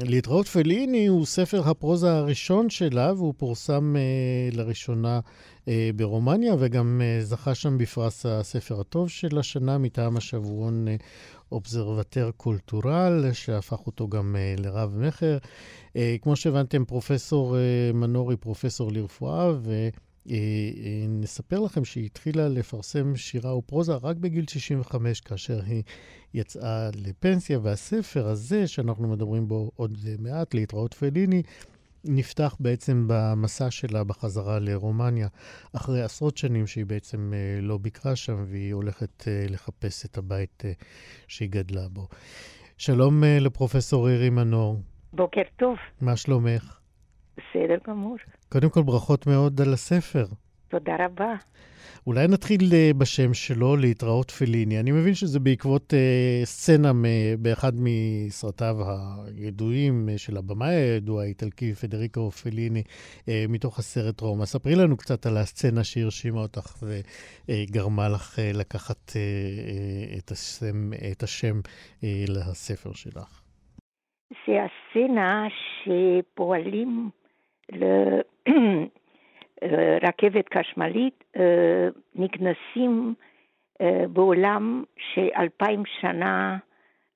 להתראות פליני הוא ספר הפרוזה הראשון שלה והוא פורסם אה, לראשונה אה, ברומניה וגם אה, זכה שם בפרס הספר הטוב של השנה מטעם השבועון אה, אובזרבטר קולטורל, שהפך אותו גם אה, לרב מכר. אה, כמו שהבנתם, פרופסור אה, מנור היא פרופסור לרפואה, ו... אה, אה, נספר לכם שהיא התחילה לפרסם שירה ופרוזה רק בגיל 65, כאשר היא יצאה לפנסיה, והספר הזה, שאנחנו מדברים בו עוד מעט, להתראות פליני, נפתח בעצם במסע שלה בחזרה לרומניה, אחרי עשרות שנים שהיא בעצם אה, לא ביקרה שם, והיא הולכת אה, לחפש את הבית אה, שהיא גדלה בו. שלום לפרופסור אירי מנור, בוקר טוב, מה שלומך? בסדר גמור. קודם כל, ברכות מאוד על הספר. תודה רבה. אולי נתחיל אה, בשם שלו, להתראות פליני. אני מבין שזה בעקבות אה, סצנה מ- באחד מסרטיו הידועים אה, של הבמאי הידוע האיטלקי פדריקו פליני, אה, מתוך הסרט רומא. ספרי לנו קצת על הסצנה שהרשימה אותך וגרמה לך אה, לקחת אה, אה, את, השם, את השם אה, לספר שלך. זה הסצנה שפועלים לרכבת חשמלית, אה, נכנסים אה, בעולם שאלפיים שנה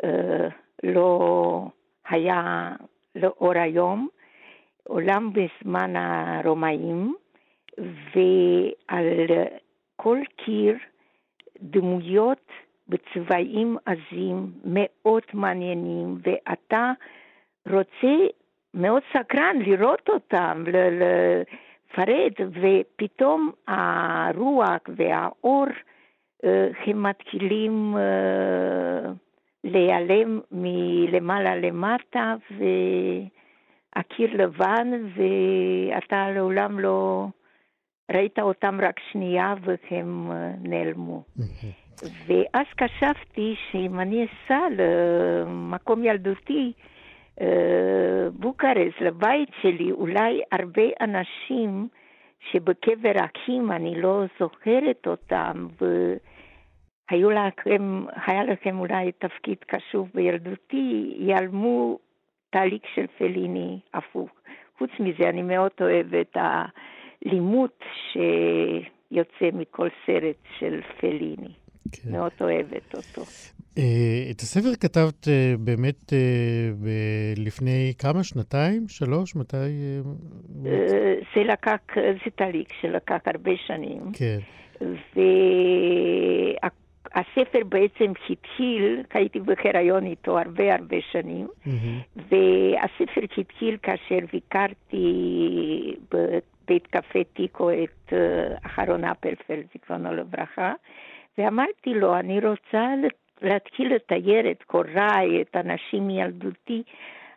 אה, לא היה לאור היום, עולם בזמן הרומאים, ועל כל קיר דמויות בצבעים עזים, מאוד מעניינים, ואתה רוצה, מאוד סקרן לראות אותם, ל- לפרט, ופתאום הרוח והאור, אה, הם מתחילים אה, להיעלם מלמעלה למטה, והקיר לבן, ואתה לעולם לא ראית אותם רק שנייה והם אה, נעלמו. ואז חשבתי שאם אני אסע למקום ילדותי, אה, בוקרשט, לבית שלי, אולי הרבה אנשים שבקבר אחים אני לא זוכרת אותם, והיו לכם, היה לכם אולי תפקיד חשוב בילדותי, ייעלמו תהליך של פליני הפוך. חוץ מזה, אני מאוד אוהבת הלימוד שיוצא מכל סרט של פליני. כן. מאוד אוהבת אותו. אה, את הספר כתבת אה, באמת אה, לפני כמה? שנתיים? שלוש? מתי? זה לקח, זה תהליך שלקח הרבה שנים, כן. והספר בעצם התחיל, הייתי בהיריון איתו הרבה הרבה שנים. והספר התחיל כאשר ביקרתי בבית קפה טיקו את אחרון אפלפלד, זיכרונו לברכה, ואמרתי לו, אני רוצה להתחיל לתאר את קוריי, את אנשים מילדותי,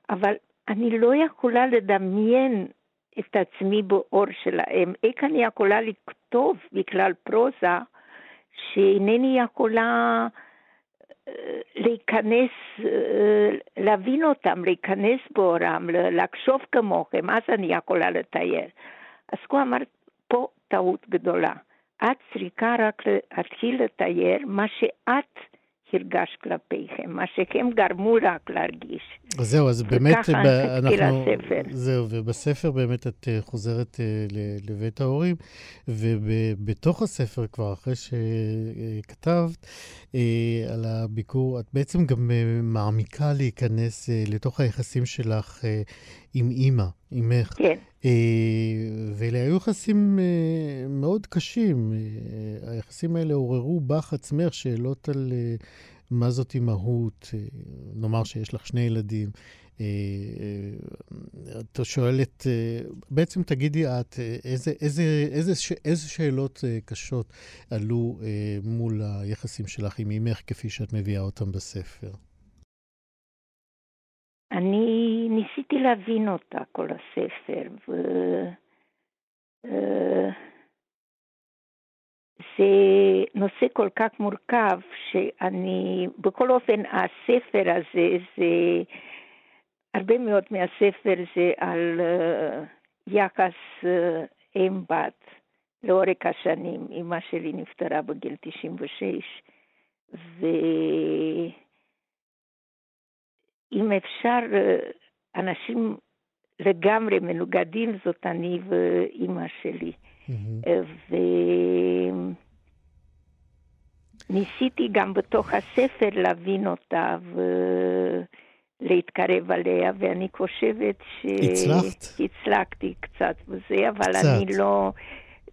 אבל אני לא יכולה לדמיין את עצמי באור שלהם. איך אני יכולה לכתוב בכלל פרוזה שאינני יכולה אה, להיכנס, אה, להבין אותם, להיכנס באורם, לחשוב כמוכם, אז אני יכולה לתאר. אז הוא אמר, פה טעות גדולה. את צריכה רק להתחיל לתאר מה שאת הרגשת כלפיכם, מה שהם גרמו רק להרגיש. אז זהו, אז באמת, אנחנו... זהו, ובספר באמת את אה, חוזרת אה, לבית ההורים, ובתוך הספר, כבר אחרי שכתבת אה, על הביקור, את בעצם גם מעמיקה להיכנס לתוך היחסים שלך עם אימא, אימך. כן, אה, ואלה היו יחסים אה, מאוד קשים. אה, היחסים האלה עוררו בך עצמך שאלות על מה זאת אימהות. נאמר שיש לך שני ילדים. את שואלת, בעצם תגידי את, איזה, איזה, איזה, איזה שאלות קשות עלו מול היחסים שלך עם אימך, כפי שאת מביאה אותם בספר? אני ניסיתי להבין אותה, כל הספר, ו... אה, זה נושא כל כך מורכב, שאני, בכל אופן, הספר הזה, זה, הרבה מאוד מהספר זה על אה, יחס אה, אם-בת לאורך השנים. אמא שלי נפטרה בגיל 96, ו... אם אפשר, אה, אנשים לגמרי מנוגדים, זאת אני ואימא שלי. אה, וניסיתי גם בתוך הספר להבין אותה ולהתקרב עליה, ואני חושבת ש... הצלחת? הצלחתי קצת בזה, אבל קצת. אני לא...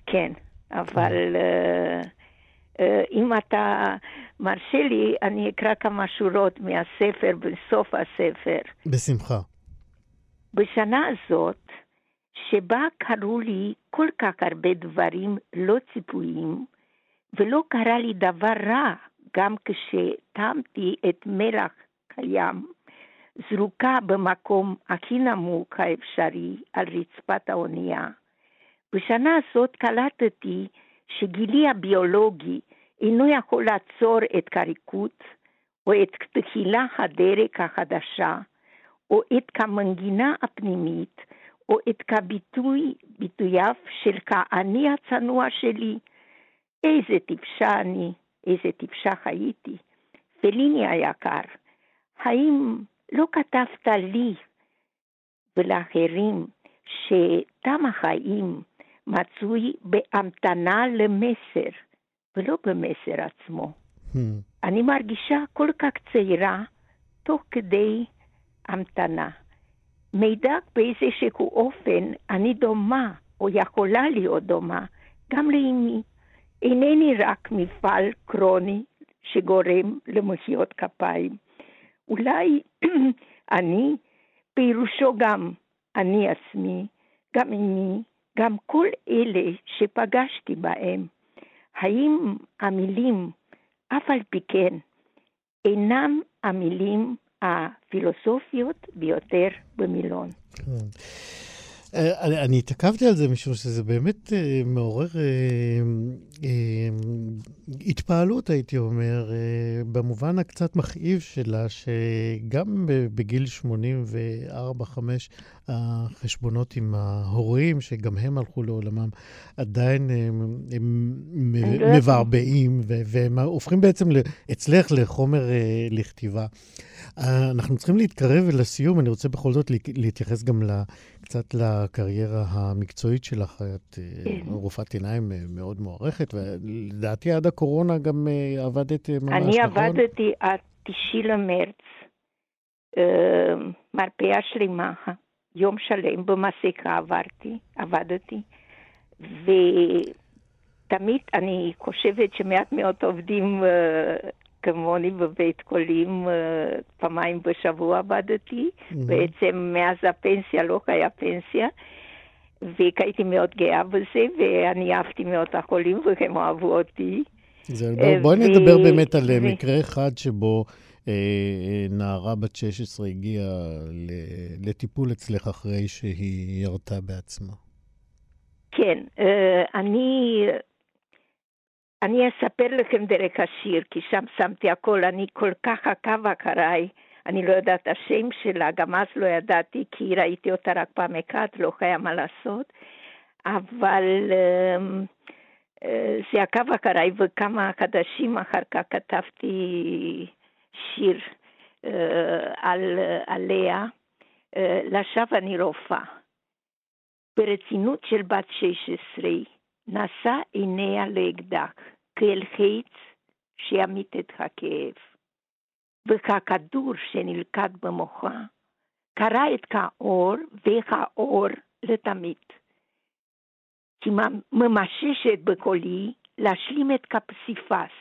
כן, אבל אה, אה, אם אתה מרשה לי, אני אקרא כמה שורות מהספר בסוף הספר. בשמחה. בשנה הזאת, שבה קרו לי כל כך הרבה דברים לא ציפויים, ולא קרה לי דבר רע, גם כשטעמתי את מלח קיים, זרוקה במקום הכי נמוך האפשרי על רצפת האונייה. בשנה הזאת קלטתי שגילי הביולוגי אינו יכול לעצור את קריקות או את תחילה הדרך החדשה, או את כמנגינה הפנימית, או את כביטוי, ביטוייו של כאני הצנוע שלי. איזה טיפשה אני, איזה טיפשה הייתי. פליני היקר, האם לא כתבת לי ולאחרים שתם החיים מצוי בהמתנה למסר, ולא במסר עצמו? Hmm. אני מרגישה כל כך צעירה תוך כדי המתנה. מידע באיזשהו אופן אני דומה, או יכולה להיות דומה, גם לאמי. אינני רק מפעל קרוני שגורם למחיאות כפיים. אולי אני, פירושו גם אני עצמי, גם אמי, גם כל אלה שפגשתי בהם. האם המילים, אף על פי כן, אינם המילים הפילוסופיות ביותר במילון. כן. אה, אני, אני התעכבתי על זה משום שזה באמת אה, מעורר אה, התפעלות, הייתי אומר, במובן הקצת מכאיב שלה, שגם בגיל 84-5, החשבונות עם ההורים, שגם הם הלכו לעולמם, עדיין הם, הם לא מ- יודעת. מבעבעים, ו- והם הופכים בעצם אצלך לחומר לכתיבה. אנחנו צריכים להתקרב לסיום, אני רוצה בכל זאת לה- להתייחס גם ל- קצת לקריירה המקצועית שלך. את אה, כן. רופאת עיניים אה, מאוד מוערכת, ולדעתי עד הקורונה גם אה, עבדת ממש, אני נכון? עבדתי עד 9 למרץ, אה, מרפאה שלמה, יום שלם במסכה עברתי, עבדתי, ותמיד אני חושבת שמעט מאוד עובדים כמוני בבית חולים, אה, פעמיים בשבוע עבדתי, מהמם. בעצם מאז הפנסיה לא היה פנסיה. והייתי מאוד גאה בזה, ואני אהבתי מאוד את החולים והם אהבו אותי. זה, אה, בוא, בואי ו- נדבר באמת על אה, ו- מקרה אחד שבו נערה בת 16 הגיעה לטיפול אצלך אחרי שהיא ירתה בעצמה. כן, אני אני אספר לכם דרך השיר, כי שם שמתי הכל, אני כל כך עקב אחריי, אני לא יודעת השם שלה, גם אז לא ידעתי, כי ראיתי אותה רק פעם אחת, לא היה מה לעשות, אבל אמ, אה, זה עקב אחריי, וכמה חדשים אחר כך כתבתי שיר אה, על, עליה, אה, לשווא אני רופאה. ברצינות של בת 16, נשא עיניה לאקדח, כאל חץ שימית את הכאב. וככדור שנלכד במוחה, קרע את כאור וכאור לתמיד. כי ממששת בקולי להשלים את כפסיפס,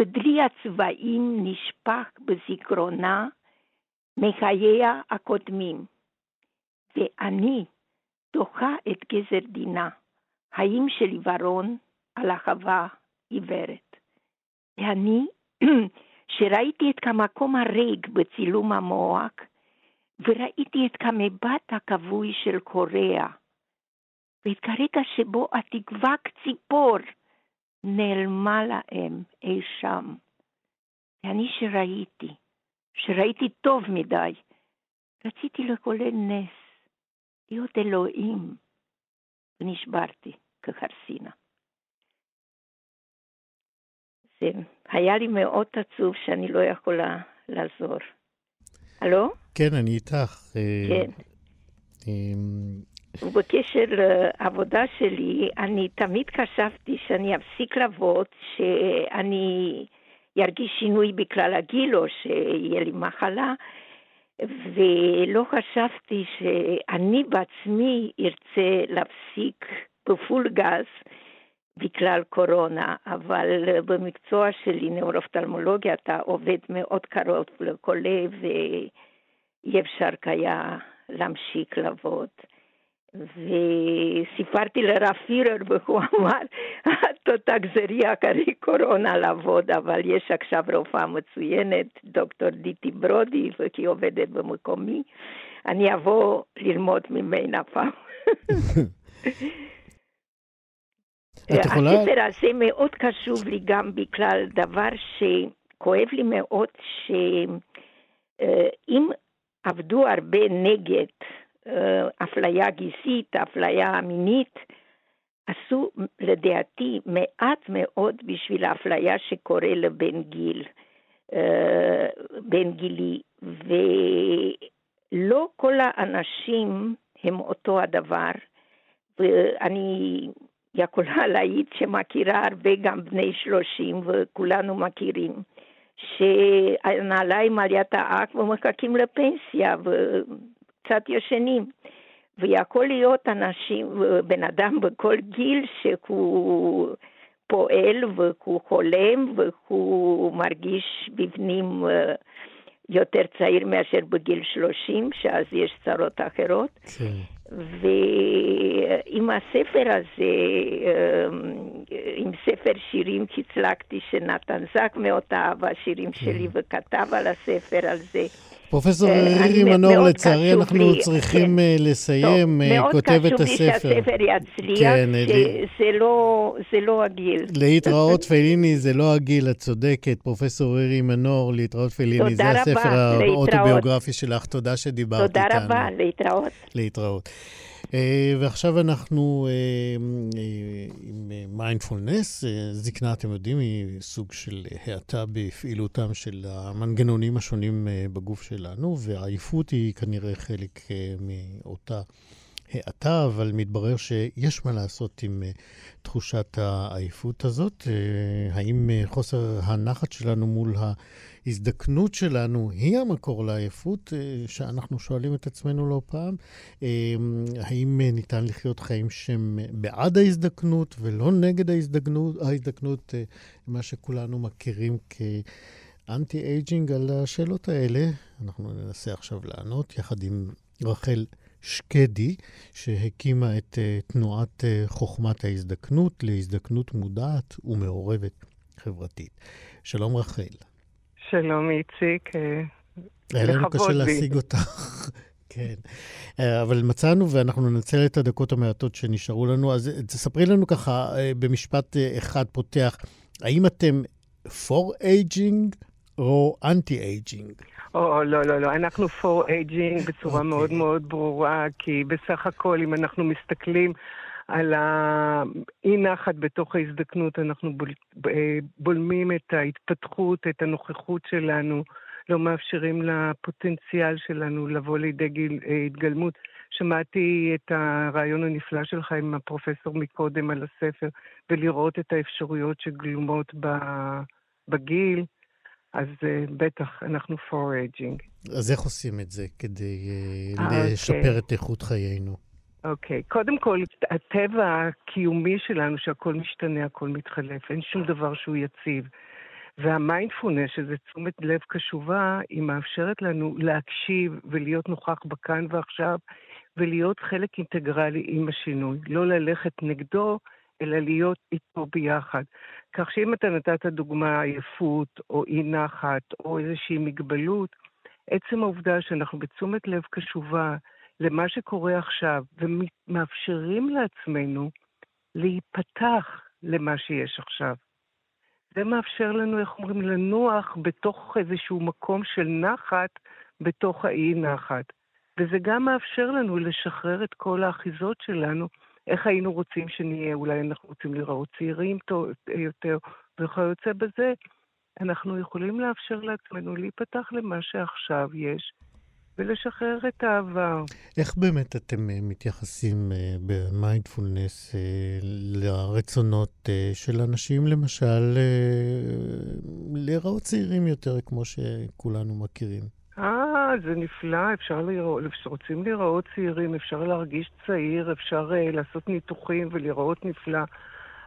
בדלי הצבעים נשפך בזיכרונה מחייה הקודמים. ואני דוחה את גזר דינה. חיים של עיוורון על החווה עיוורת. ואני, שראיתי את המקום הריק בצילום המוח, וראיתי את המבט הכבוי של קוריאה, ואת הרגע שבו התקווה כציפור נעלמה להם אי שם. ואני שראיתי, שראיתי טוב מדי, רציתי לחולל נס, להיות אלוהים, ונשברתי כחרסינה. היה לי מאוד עצוב שאני לא יכולה לעזור. הלו? כן, אני איתך. אה, כן. ובקשר לעבודה שלי, אני תמיד חשבתי שאני אפסיק לעבוד, שאני ארגיש שינוי בכלל הגיל או שיהיה לי מחלה, ולא חשבתי שאני בעצמי ארצה להפסיק בפול גז בגלל קורונה, אבל במקצוע שלי, נאורופטלמולוגיה, אתה עובד מאוד קרוב לחולה ואי אפשר היה להמשיך לעבוד. וסיפרתי לרב פירר והוא אמר, את לא תחזרי אחרי קורונה לעבוד, אבל יש עכשיו רופאה מצוינת, דוקטור דיטי ברודי, והיא עובדת במקומי, אני אבוא ללמוד ממנה פעם. הספר הזה מאוד חשוב לי גם בגלל דבר שכואב לי מאוד, שאם עבדו הרבה נגד אה, אפליה גזעית, אפליה מינית, עשו לדעתי מעט מאוד בשביל האפליה שקורה לבן גיל, אה, בן גילי, ולא כל האנשים הם אותו הדבר, ואני יכולה להעיד שמכירה הרבה גם בני שלושים, וכולנו מכירים, שהנעליים על יד האק ומחכים לפנסיה, קצת ישנים. ויכול להיות אנשים, בן אדם בכל גיל שהוא פועל והוא חולם והוא מרגיש בפנים אה, יותר צעיר מאשר בגיל 30, שאז יש צרות אחרות. כן. ועם הספר הזה, אה, עם ספר שירים שהצלחתי, שנתן זק מאוד אהב השירים שלי כן. וכתב על הספר הזה. פרופסור אה, רירי מנור, לצערי אנחנו לי, צריכים כן. אה, לסיים, טוב, אה, כותב את הספר. מאוד חשוב לי שהספר יצליח, כן, שזה לא, זה לא הגיל. להתראות פליני זה לא הגיל, את צודקת. פרופסור רירי מנור, להתראות פליני, זה הספר האוטוביוגרפי שלך. תודה שדיברת איתנו. תודה רבה, להתראות. להתראות. אה, ועכשיו אנחנו אה, אה, עם מיינדפולנס. זקנה, אתם יודעים, היא סוג של האטה בפעילותם של המנגנונים השונים בגוף שלנו, והעייפות היא כנראה חלק מאותה... האטה, אבל מתברר שיש מה לעשות עם תחושת העייפות הזאת. האם חוסר הנחת שלנו מול ההזדקנות שלנו היא המקור לעייפות, אה, שאנחנו שואלים את עצמנו לא פעם. אה, האם ניתן לחיות חיים שהם בעד ההזדקנות ולא נגד ההזדקנות, ההזדקנות אה, מה שכולנו מכירים כ anti-aging על השאלות האלה. אנחנו ננסה עכשיו לענות יחד עם רחל שקדי, שהקימה את תנועת חוכמת ההזדקנות להזדקנות מודעת ומעורבת חברתית. שלום רחל. שלום, איציק. אה, היה לנו קשה. להשיג אותך. כן. אה, אבל מצאנו, ואנחנו ננצל את הדקות המעטות שנשארו לנו. אז אה, תספרי לנו ככה, במשפט אחד פותח, האם אתם for aging או anti-aging? או, לא, לא, לא, אנחנו for aging בצורה אוקיי. מאוד מאוד ברורה, כי בסך הכל, אם אנחנו מסתכלים על האי נחת בתוך ההזדקנות, אנחנו בול, אה, בולמים את ההתפתחות, את הנוכחות שלנו, לא מאפשרים לפוטנציאל שלנו לבוא לידי גיל, אה, התגלמות. שמעתי את הרעיון הנפלא שלך עם הפרופסור מקודם על הספר, ולראות את האפשרויות שגלומות בגיל. אז uh, בטח, אנחנו aging. אז איך עושים את זה כדי אה, אה, לשפר אוקיי. את איכות חיינו? אוקיי, okay. קודם כל, הטבע הקיומי שלנו, שהכל משתנה, הכל מתחלף, אין שום דבר שהוא יציב. והמיינדפולנס, שזה תשומת לב קשובה, היא מאפשרת לנו להקשיב ולהיות נוכח בכאן ועכשיו, ולהיות חלק אינטגרלי עם השינוי. לא ללכת נגדו, אלא להיות איתו ביחד. כך שאם אתה נתת דוגמה עייפות, או אי נחת, או איזושהי מגבלות, עצם העובדה שאנחנו בתשומת לב קשובה למה שקורה עכשיו, ומאפשרים לעצמנו להיפתח למה שיש עכשיו. זה מאפשר לנו, איך אומרים, לנוח בתוך איזשהו מקום של נחת, בתוך האי נחת. וזה גם מאפשר לנו לשחרר את כל האחיזות שלנו, איך היינו רוצים שנהיה, אולי אנחנו רוצים להיראות צעירים יותר, וכיוצא בזה, אנחנו יכולים לאפשר לעצמנו להיפתח למה שעכשיו יש, ולשחרר את העבר. איך באמת אתם אה, מתייחסים אה, במיינדפולנס אה, לרצונות של אנשים, למשל, להיראות צעירים יותר, כמו שכולנו מכירים? אה, זה נפלא, אפשר לראות, רוצים להיראות צעירים, אפשר להרגיש צעיר, אפשר uh, לעשות ניתוחים ולהיראות נפלא,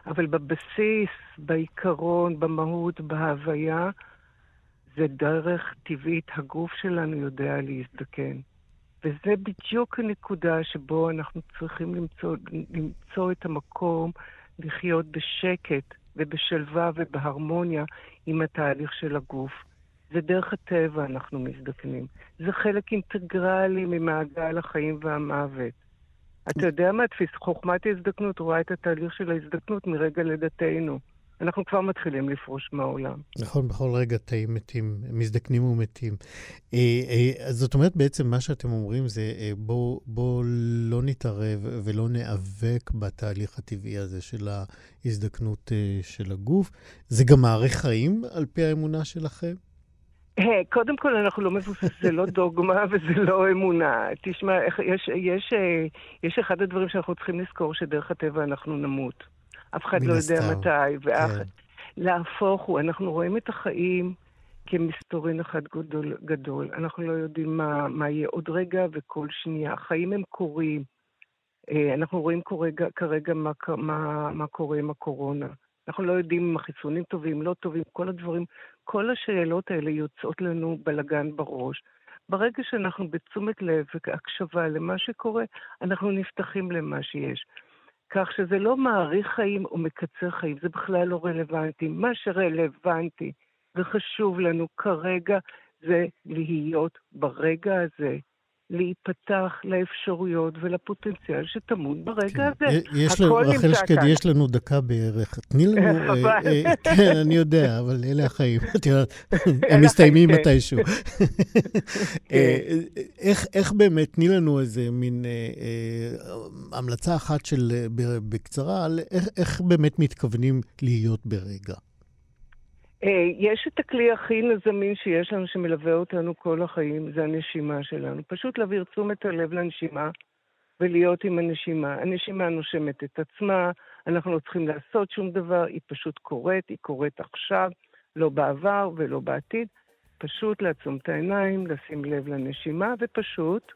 אבל בבסיס, בעיקרון, במהות, בהוויה, זה דרך טבעית, הגוף שלנו יודע להזדקן. וזה בדיוק הנקודה שבו אנחנו צריכים למצוא, למצוא את המקום לחיות בשקט ובשלווה ובהרמוניה עם התהליך של הגוף. זה דרך הטבע אנחנו מזדקנים. זה חלק אינטגרלי ממעגל החיים והמוות. אתה יודע מה תפיס? חוכמת ההזדקנות רואה את התהליך של ההזדקנות מרגע לידתנו. אנחנו כבר מתחילים לפרוש מהעולם. נכון, בכל רגע תאים מתים, מזדקנים ומתים. אה, אה, זאת אומרת, בעצם מה שאתם אומרים זה, אה, בואו בוא לא נתערב ולא ניאבק בתהליך הטבעי הזה של ההזדקנות אה, של הגוף. זה גם מעריך חיים, על פי האמונה שלכם? אה, קודם כל, אנחנו לא מבוסס, זה לא דוגמה וזה לא אמונה. תשמע, יש, יש, יש אחד הדברים שאנחנו צריכים לזכור, שדרך הטבע אנחנו נמות. אף אחד לא יודע מתי. ואף... כן. להפוך הוא, אנחנו רואים את החיים כמסתורין אחד גדול. גדול. אנחנו לא יודעים מה, מה יהיה עוד רגע וכל שנייה. החיים הם קורים. אה, אנחנו רואים כרגע, כרגע מה, מה, מה קורה עם הקורונה. אנחנו לא יודעים אם החיסונים טובים, לא טובים, כל הדברים, כל השאלות האלה יוצאות לנו בלגן בראש. ברגע שאנחנו בתשומת לב והקשבה למה שקורה, אנחנו נפתחים למה שיש. כך שזה לא מאריך חיים או מקצר חיים, זה בכלל לא רלוונטי. מה שרלוונטי וחשוב לנו כרגע זה להיות ברגע הזה, להיפתח לאפשרויות ולפוטנציאל שטמון ברגע הזה. כן. יש לנו, רחל שקד. יש לנו דקה בערך. תני לנו... אה. אה, כן, אני יודע, אבל אלה החיים. את יודעת, הם מסתיימים כן. מתישהו. אה, איך- איך באמת, תני לנו איזה מין אה, אה, המלצה אחת של, אה, בקצרה, על איך- איך באמת מתכוונים להיות ברגע. אה, יש את הכלי הכי זמין שיש לנו, שמלווה אותנו כל החיים, זה הנשימה שלנו. פשוט להעביר תשומת הלב לנשימה ולהיות עם הנשימה. הנשימה נושמת את עצמה, אנחנו לא צריכים לעשות שום דבר, היא פשוט קורית, היא קורית עכשיו, לא בעבר ולא בעתיד. פשוט לעצום את העיניים, לשים לב לנשימה, ופשוט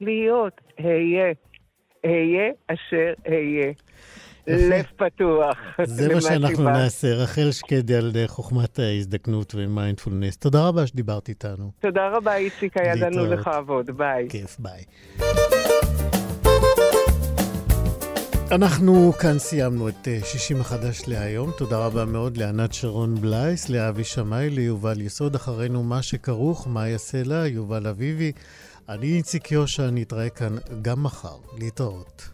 להיות, היה, היה אשר היה. לב פתוח. זה מה שאנחנו. נעשה. רחל שקדי על אה, חוכמת ההזדקנות ומיינדפולנס. תודה רבה שדיברת איתנו. תודה רבה, איציק, היה לנו. לכבוד. ביי. כיף, ביי. אנחנו כאן סיימנו את אה, שישים החדש להיום. תודה רבה מאוד לענת שרון בלייס, לאבי שמאי, ליובל יסוד. אחרינו מה שכרוך, מה יעשה לה, יובל אביבי. אני איציק יושע, נתראה כאן גם מחר. להתראות.